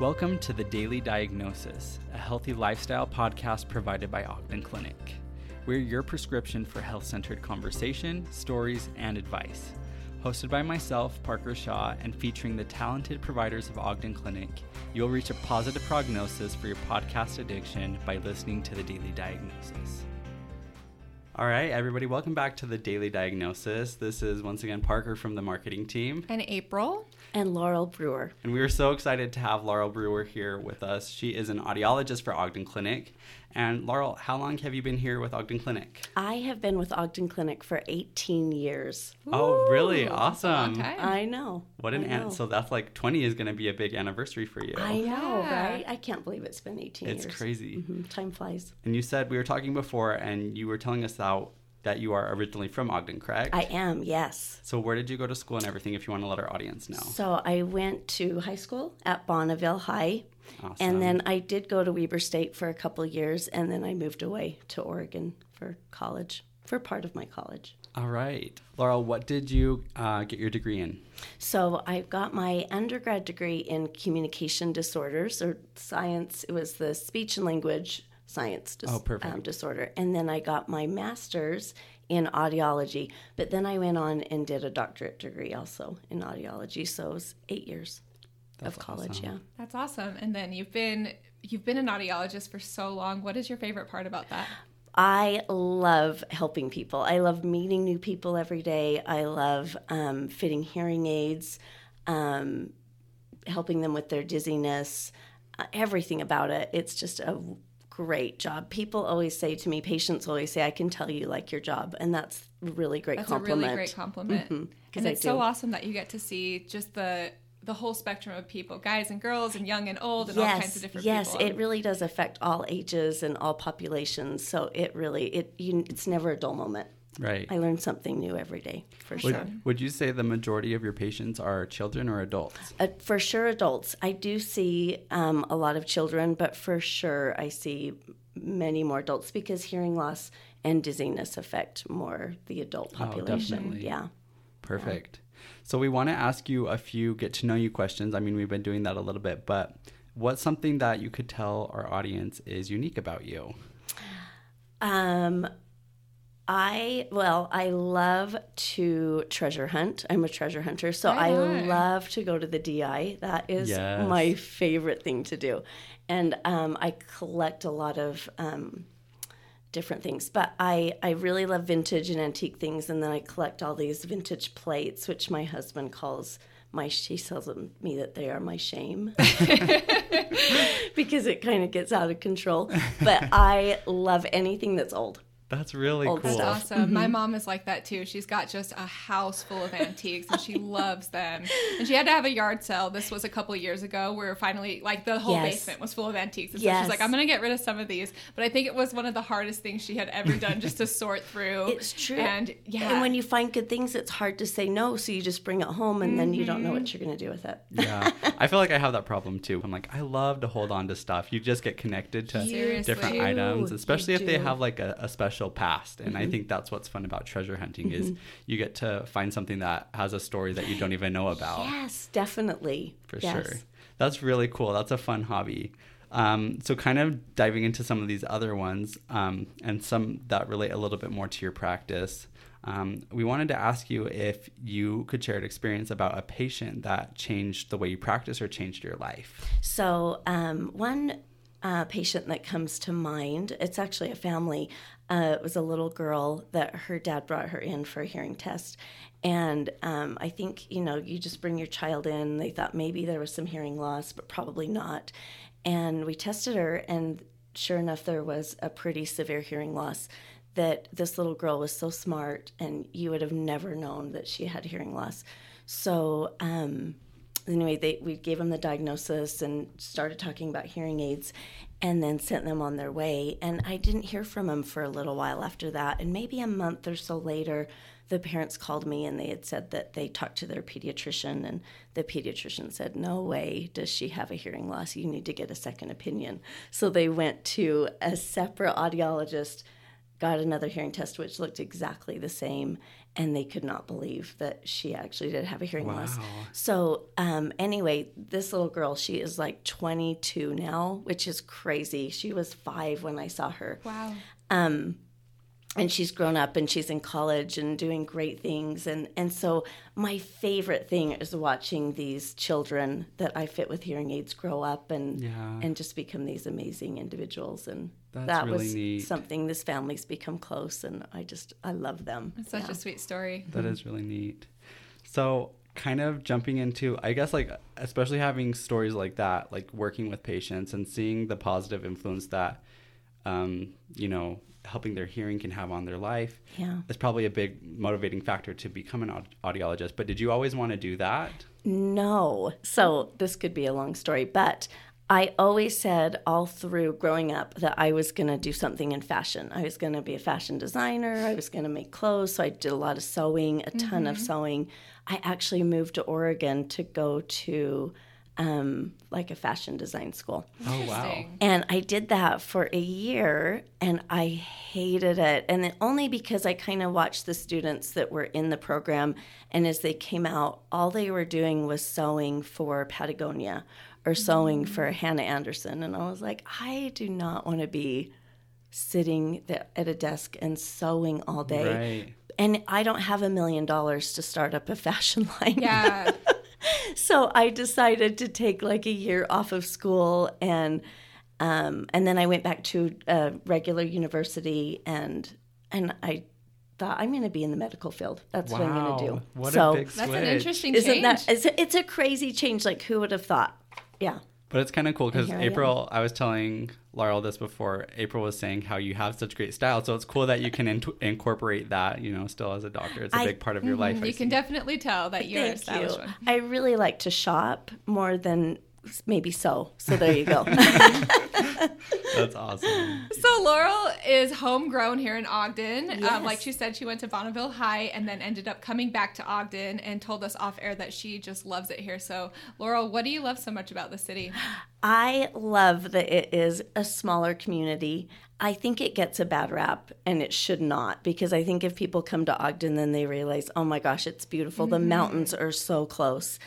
Welcome to the Daily Diagnosis, a healthy lifestyle podcast provided by Ogden Clinic. We're your prescription for health centered conversation, stories, and advice. Hosted by myself, Parker Shaw, and featuring the talented providers of Ogden Clinic, you'll reach a positive prognosis for your podcast addiction by listening to the Daily Diagnosis. All right, everybody, welcome back to the Daily Diagnosis. This is once again Parker from the marketing team. And April. And Laurel Brewer. And we are so excited to have Laurel Brewer here with us. She is an audiologist for Ogden Clinic. And Laurel, how long have you been here with Ogden Clinic? I have been with Ogden Clinic for 18 years. Oh, really? Awesome. Okay. I know. What an I an- so that's like 20 is going to be a big anniversary for you. I know, Yeah. right? I can't believe it's been 18 it's years. It's crazy. Mhm, Time flies. And you said we were talking before and you were telling us out that you are originally from Ogden, correct? I am, yes. so where did you go to school and everything if you want to let our audience know? So I went to high school at Bonneville High. Awesome. And then I did go to Weber State for a couple of years, and then I moved away to Oregon for college, for part of my college. All right. Laurel, what did you uh, get your degree in? So I got my undergrad degree in communication disorders or science. It was the speech and language science dis- Oh, perfect. um, disorder. And then I got my master's in audiology. But then I went on and did a doctorate degree also in audiology. So it was eight years That's of college. awesome. Yeah. That's awesome. And then you've been you've been an audiologist for so long. What is your favorite part about that? I love helping people. I love meeting new people every day. I love um, fitting hearing aids, um, helping them with their dizziness, uh, everything about it. It's just a great job. People always say to me, patients always say, I can tell you like your job. And that's a really great That's compliment. a really great compliment. Mm-hmm. 'cause And it's so awesome that you get to see just the the whole spectrum of people, guys and girls and young and old and all kinds of different yes, people. it really does affect all ages and all populations. So it really, it you, it's never a dull moment. Right. I learn something new every day, for Would, sure. would you say the majority of your patients are children or adults? Uh, for sure, adults. I do see um, a lot of children, but for sure, I see many more adults because hearing loss and dizziness affect more the adult population. definitely. yeah. Perfect. So we want to ask you a few get to know you questions. I mean, we've been doing that a little bit, but what's something that you could tell our audience is unique about you? Um, I well, I love to treasure hunt. I'm a treasure hunter, so Right I love to go to the DI. That is Yes. my favorite thing to do, and um, I collect a lot of um, different things. But I I really love vintage and antique things, and then I collect all these vintage plates, which my husband calls. My, he tells me that they are my shame because it kind of gets out of control. But I love anything that's old. That's really Old cool. That's stuff. awesome. My mm-hmm. mom is like that too. She's got just a house full of antiques and she loves them. And she had to have a yard sale. This was a couple of years ago where finally, like, the whole Yes. basement was full of antiques. And so Yes. she's like, I'm going to get rid of some of these. But I think it was one of the hardest things she had ever done just to sort through. It's true. And yeah. And when you find good things, it's hard to say no. So you just bring it home and then you don't know what mm-hmm. you're going to do with it. yeah. I feel like I have that problem too. I'm like, I love to hold on to stuff. You just get connected to Seriously. different You items, especially You if they have like a, a special past. And I think that's what's fun about treasure hunting is you get to find something that has a story that you don't even know about. Yes, definitely. for Yes. sure. That's really cool. That's a fun hobby. Um, so, kind of diving into some of these other ones um, and some that relate a little bit more to your practice. Um, we wanted to ask you if you could share an experience about a patient that changed the way you practice or changed your life. So, um, one uh, patient that comes to mind, it's actually a family. Uh, it was a little girl that her dad brought her in for a hearing test. And um, I think, you know, you just bring your child in. They thought maybe there was some hearing loss, but probably not. And we tested her, and sure enough, there was a pretty severe hearing loss. That this little girl was so smart, and you would have never known that she had hearing loss. So, um, anyway, they we gave them the diagnosis and started talking about hearing aids, and then sent them on their way. And I didn't hear from them for a little while after that. And maybe a month or so later, the parents called me and they had said that they talked to their pediatrician, and the pediatrician said, "No way does she have a hearing loss. You need to get a second opinion." So they went to a separate audiologist got another hearing test which looked exactly the same and they could not believe that she actually did have a hearing loss. So um, anyway this little girl she is like 22 now which is crazy. She was five when i saw her. Wow. And she's grown up and she's in college and doing great things and and so my favorite thing is watching these children that I fit with hearing aids grow up and Yeah. and just become these amazing individuals and That's that really was neat. something this family's become close and I just I love them. It's such Yeah. a sweet story. That is really neat. So, kind of jumping into, I guess, like, especially having stories like that, like working with patients and seeing the positive influence that, um, you know, helping their hearing can have on their life Yeah. is probably a big motivating factor to become an audiologist. But did you always want to do that? No. So this could be a long story, but I always said all through growing up that I was going to do something in fashion. I was going to be a fashion designer. I was going to make clothes. So I did a lot of sewing, a ton of mm-hmm. sewing. I actually moved to Oregon to go to um, like a fashion design school. Oh, wow. And I did that for a year and I hated it. And then only because I kind of watched the students that were in the program. And as they came out, all they were doing was sewing for Patagonia or sewing for Hanna Andersson. And I was like, I do not want to be sitting th- at a desk and sewing all day. Right. And I don't have a million dollars to start up a fashion line. Yeah. So I decided to take like a year off of school and um, and then I went back to a regular university and and I thought I'm going to be in the medical field. That's what I'm going to do. What so a big That's an interesting isn't change. that it's a, it's a crazy change? Like who would have thought? Yeah. But it's kind of cool because here I. April, I was telling Laurel this before. April was saying how you have such great style, so it's cool that you can in- incorporate that. You know, still as a doctor, it's a I- big part of your mm-hmm. life. I you can see. definitely tell that you're a Thank you. I really like to shop more than maybe so. So there you go. That's awesome. So Laurel is homegrown here in Ogden. Um, like she said, she went to Bonneville High and then ended up coming back to Ogden and told us off air that she just loves it here. So Laurel, what do you love so much about the city? I love that it is a smaller community. I think it gets a bad rap and it should not because I think if people come to Ogden then they realize, "Oh my gosh, it's beautiful. The mountains are so close."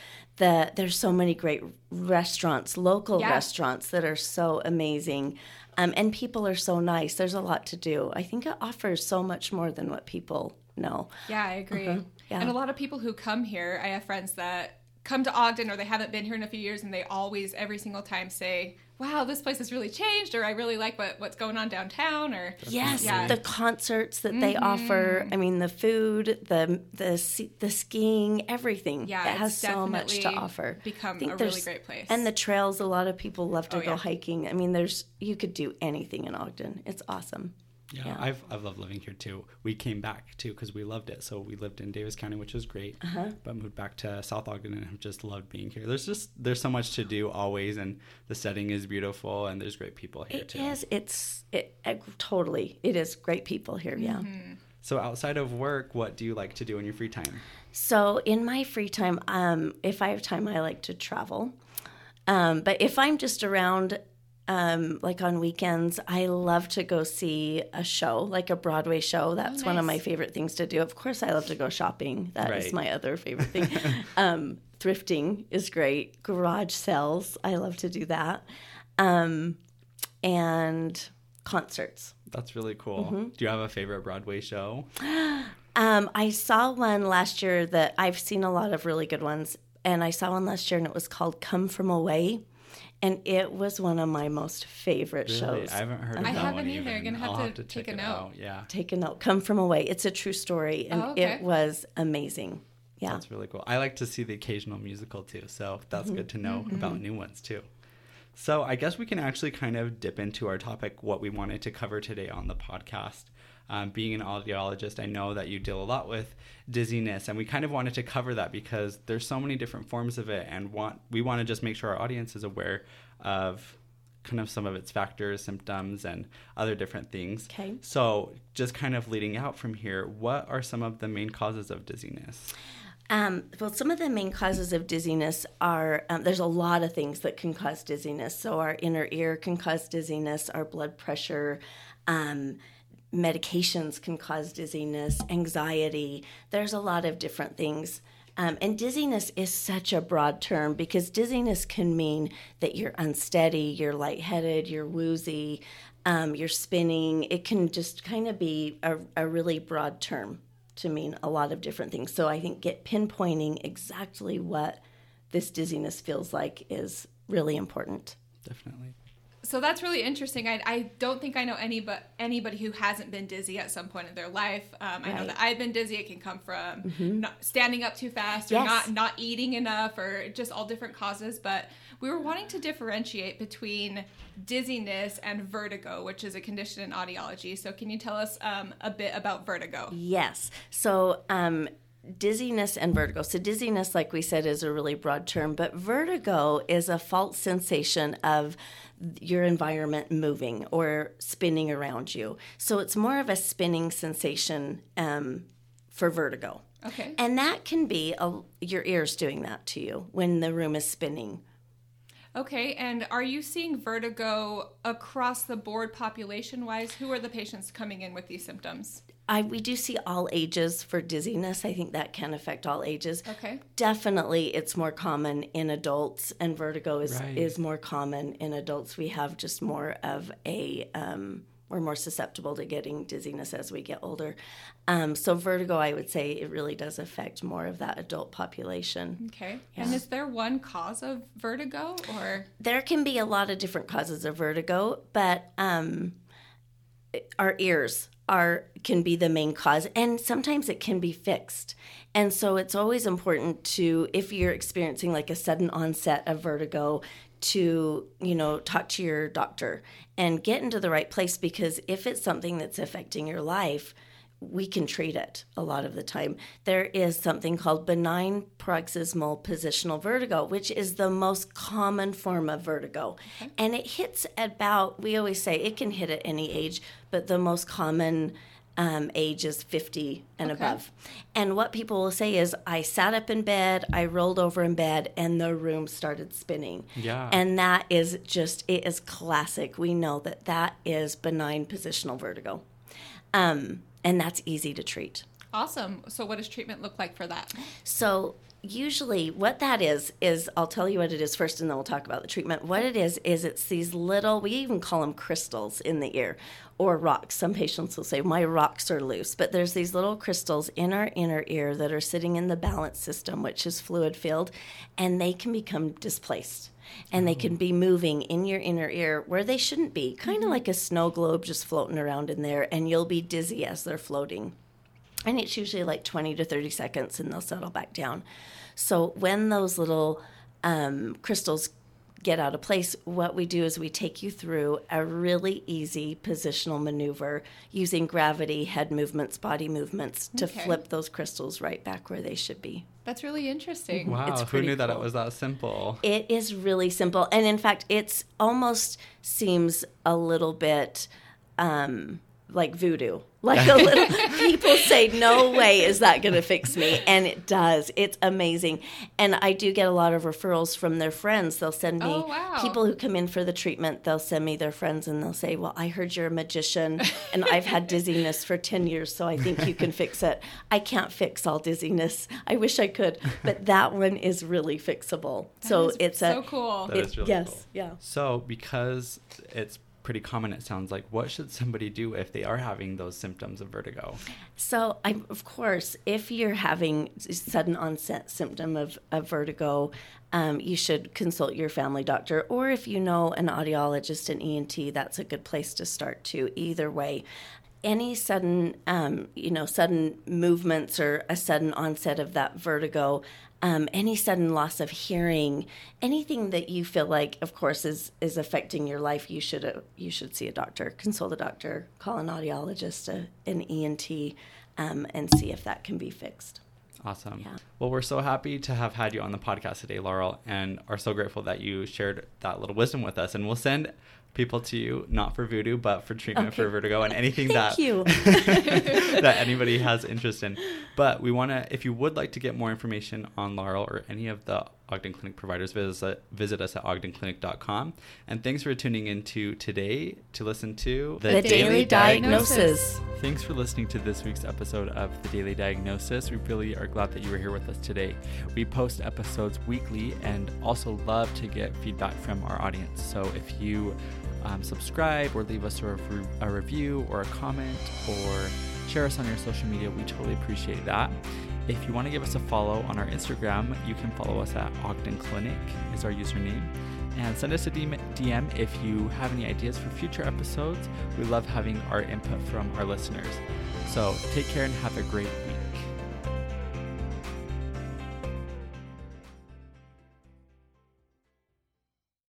The there's so many great restaurants, local Yeah. restaurants that are so amazing. Um, and people are so nice. There's a lot to do. I think it offers so much more than what people know. Yeah, I agree. Uh-huh. yeah. And a lot of people who come here, I have friends that come to Ogden or they haven't been here in a few years and they always every single time say, "Wow, this place has really changed," or "I really like what, what's going on downtown," or Yes, Yeah. the concerts that they mm-hmm. offer. I mean, the food, the the the skiing, everything. Yeah, it has so much to offer. become I think a really great place. And the trails, a lot of people love to Oh, go yeah. hiking. I mean, there's you could do anything in Ogden. It's awesome. Yeah, Yeah. I've I've loved living here too. We came back too because we loved it. So we lived in Davis County, which was great, Uh-huh. but moved back to South Ogden and have just loved being here. There's just there's so much to do always, and the setting is beautiful, and there's great people here It too. is. It's it, it- totally. It is great people here. Yeah. Mm-hmm. So outside of work, what do you like to do in your free time? So in my free time, um, if I have time, I like to travel. Um, but if I'm just around, um, like on weekends, I love to go see a show, like a Broadway show. That's one of my favorite things to do. Of course, I love to go shopping. That is Right. my other favorite thing. um, thrifting is great. Garage sales, I love to do that. Um, and concerts. That's really cool. Mm-hmm. Do you have a favorite Broadway show? Um, I saw one last year that I've seen a lot of really good ones, and I saw one last year, and it was called "Come From Away," and it was one of my most favorite Really? shows. I haven't heard of it. I that haven't one either. even. Gonna have I'll to have to take check a note. out. Yeah, Take a note. "Come From Away." It's a true story, and Oh, okay. it was amazing. Yeah. that's really cool. I like to see the occasional musical too, so that's Mm-hmm. good to know about new ones too. So I guess we can actually kind of dip into our topic, what we wanted to cover today on the podcast. Um, being an audiologist, I know that you deal a lot with dizziness, and we kind of wanted to cover that because there's so many different forms of it, and want we want to just make sure our audience is aware of kind of some of its factors, symptoms, and other different things. Okay. So just kind of leading out from here, what are some of the main causes of dizziness? Um, well, some of the main causes of dizziness are um, there's a lot of things that can cause dizziness. So, our inner ear can cause dizziness, our blood pressure, um, medications can cause dizziness, anxiety. There's a lot of different things. Um, and dizziness is such a broad term because dizziness can mean that you're unsteady, you're lightheaded, you're woozy, um, you're spinning. It can just kind of be a, a really broad term to mean a lot of different things. So I think get pinpointing exactly what this dizziness feels like is really important. Definitely. So that's really interesting. I, I don't think I know any but anybody who hasn't been dizzy at some point in their life. Um, I know that I've been dizzy. It can come from not standing up too fast or Yes. not not eating enough or just all different causes. But we were wanting to differentiate between dizziness and vertigo, which is a condition in audiology. So can you tell us um, a bit about vertigo? Yes. So, um, dizziness and vertigo. So, dizziness, like we said, is a really broad term, but vertigo is a false sensation of your environment moving or spinning around you. So, it's more of a spinning sensation um, for vertigo. Okay. And that can be a, your ears doing that to you when the room is spinning. Okay, and are you seeing vertigo across the board population wise? Who are the patients coming in with these symptoms? I, we do see all ages for dizziness. I think that can affect all ages. Okay. Definitely, it's more common in adults, and vertigo is Right. is more common in adults. We have just more of a um, we're more susceptible to getting dizziness as we get older. Um, so vertigo, I would say, it really does affect more of that adult population. Okay. And is there one cause of vertigo or There can be a lot of different causes of vertigo, but um, our ears are can be the main cause and sometimes it can be fixed. And so it's always important to if you're experiencing like a sudden onset of vertigo to you know talk to your doctor and get into the right place because if it's something that's affecting your life we can treat it a lot of the time. There is something called benign paroxysmal positional vertigo, which is the most common form of vertigo. And it hits about, we always say it can hit at any age, but the most common um, age is 50 and above. And what people will say is, I sat up in bed, I rolled over in bed, and the room started spinning. Yeah. And that is just, it is classic. We know that that is benign positional vertigo. Um, and that's easy to treat. awesome? So what does treatment look like for that? So usually what that is is I'll tell you what it is first and then we'll talk about the treatment. What it is is it's these little we even call them crystals in the ear or rocks. Some patients will say my rocks are loose, but there's these little crystals in our inner ear that are sitting in the balance system which is fluid filled and they can become displaced. And they can be moving in your inner ear where they shouldn't be, kind of mm-hmm. like a snow globe just floating around in there, and you'll be dizzy as they're floating and it's usually like 20 to 30 seconds and they'll settle back down so when those little um, crystals get out of place what we do is we take you through a really easy positional maneuver using gravity head movements body movements to Okay. flip those crystals right back where they should be That's really interesting. Wow, It's who pretty knew that it was that simple? it is really simple and in fact it's almost seems a little bit um, like voodoo. Like a little people say no way is that going to fix me and it does. It's amazing. And i do get a lot of referrals from their friends. They'll send me Oh, wow. people who come in for the treatment. They'll send me their friends and they'll say well i heard you're a magician and i've had dizziness for 10 years so i think you can fix it. I can't fix all dizziness. I wish i could but that one is really fixable. So That is it's so a cool. That is really yes cool. yeah. So, because it's pretty common, it sounds like, what should somebody do if they are having those symptoms of vertigo? So, I, of course, if you're having sudden onset symptom of, of vertigo, um, you should consult your family doctor, or if you know an audiologist, an ENT, that's a good place to start too. Either way, any sudden, um, you know, sudden movements or a sudden onset of that vertigo, um, any sudden loss of hearing, anything that you feel like, of course, is is affecting your life, you should uh, you should see a doctor, consult a doctor, call an audiologist, a, an ENT, um, and see if that can be fixed. Awesome. Yeah. Well, we're so happy to have had you on the podcast today, Laurel, and are so grateful that you shared that little wisdom with us. And we'll send people to you, not for voodoo, but for treatment Okay. for vertigo and anything that that anybody has interest in. But we want to, if you would like to get more information on Laurel or any of the Ogden Clinic providers, visit, visit us at ogdenclinic.com. And thanks for tuning in to today to listen to The, Daily Diagnosis. Thanks for listening to this week's episode of The Daily Diagnosis. We really are glad that you were here with us today. We post episodes weekly and also love to get feedback from our audience. So if you um, subscribe or leave us a, a review or a comment or share us on your social media, we totally appreciate that. If you want to give us a follow on our Instagram, you can follow us at Ogden Clinic is our username. And send us a DM if you have any ideas for future episodes. We love having our input from our listeners. So take care and have a great week.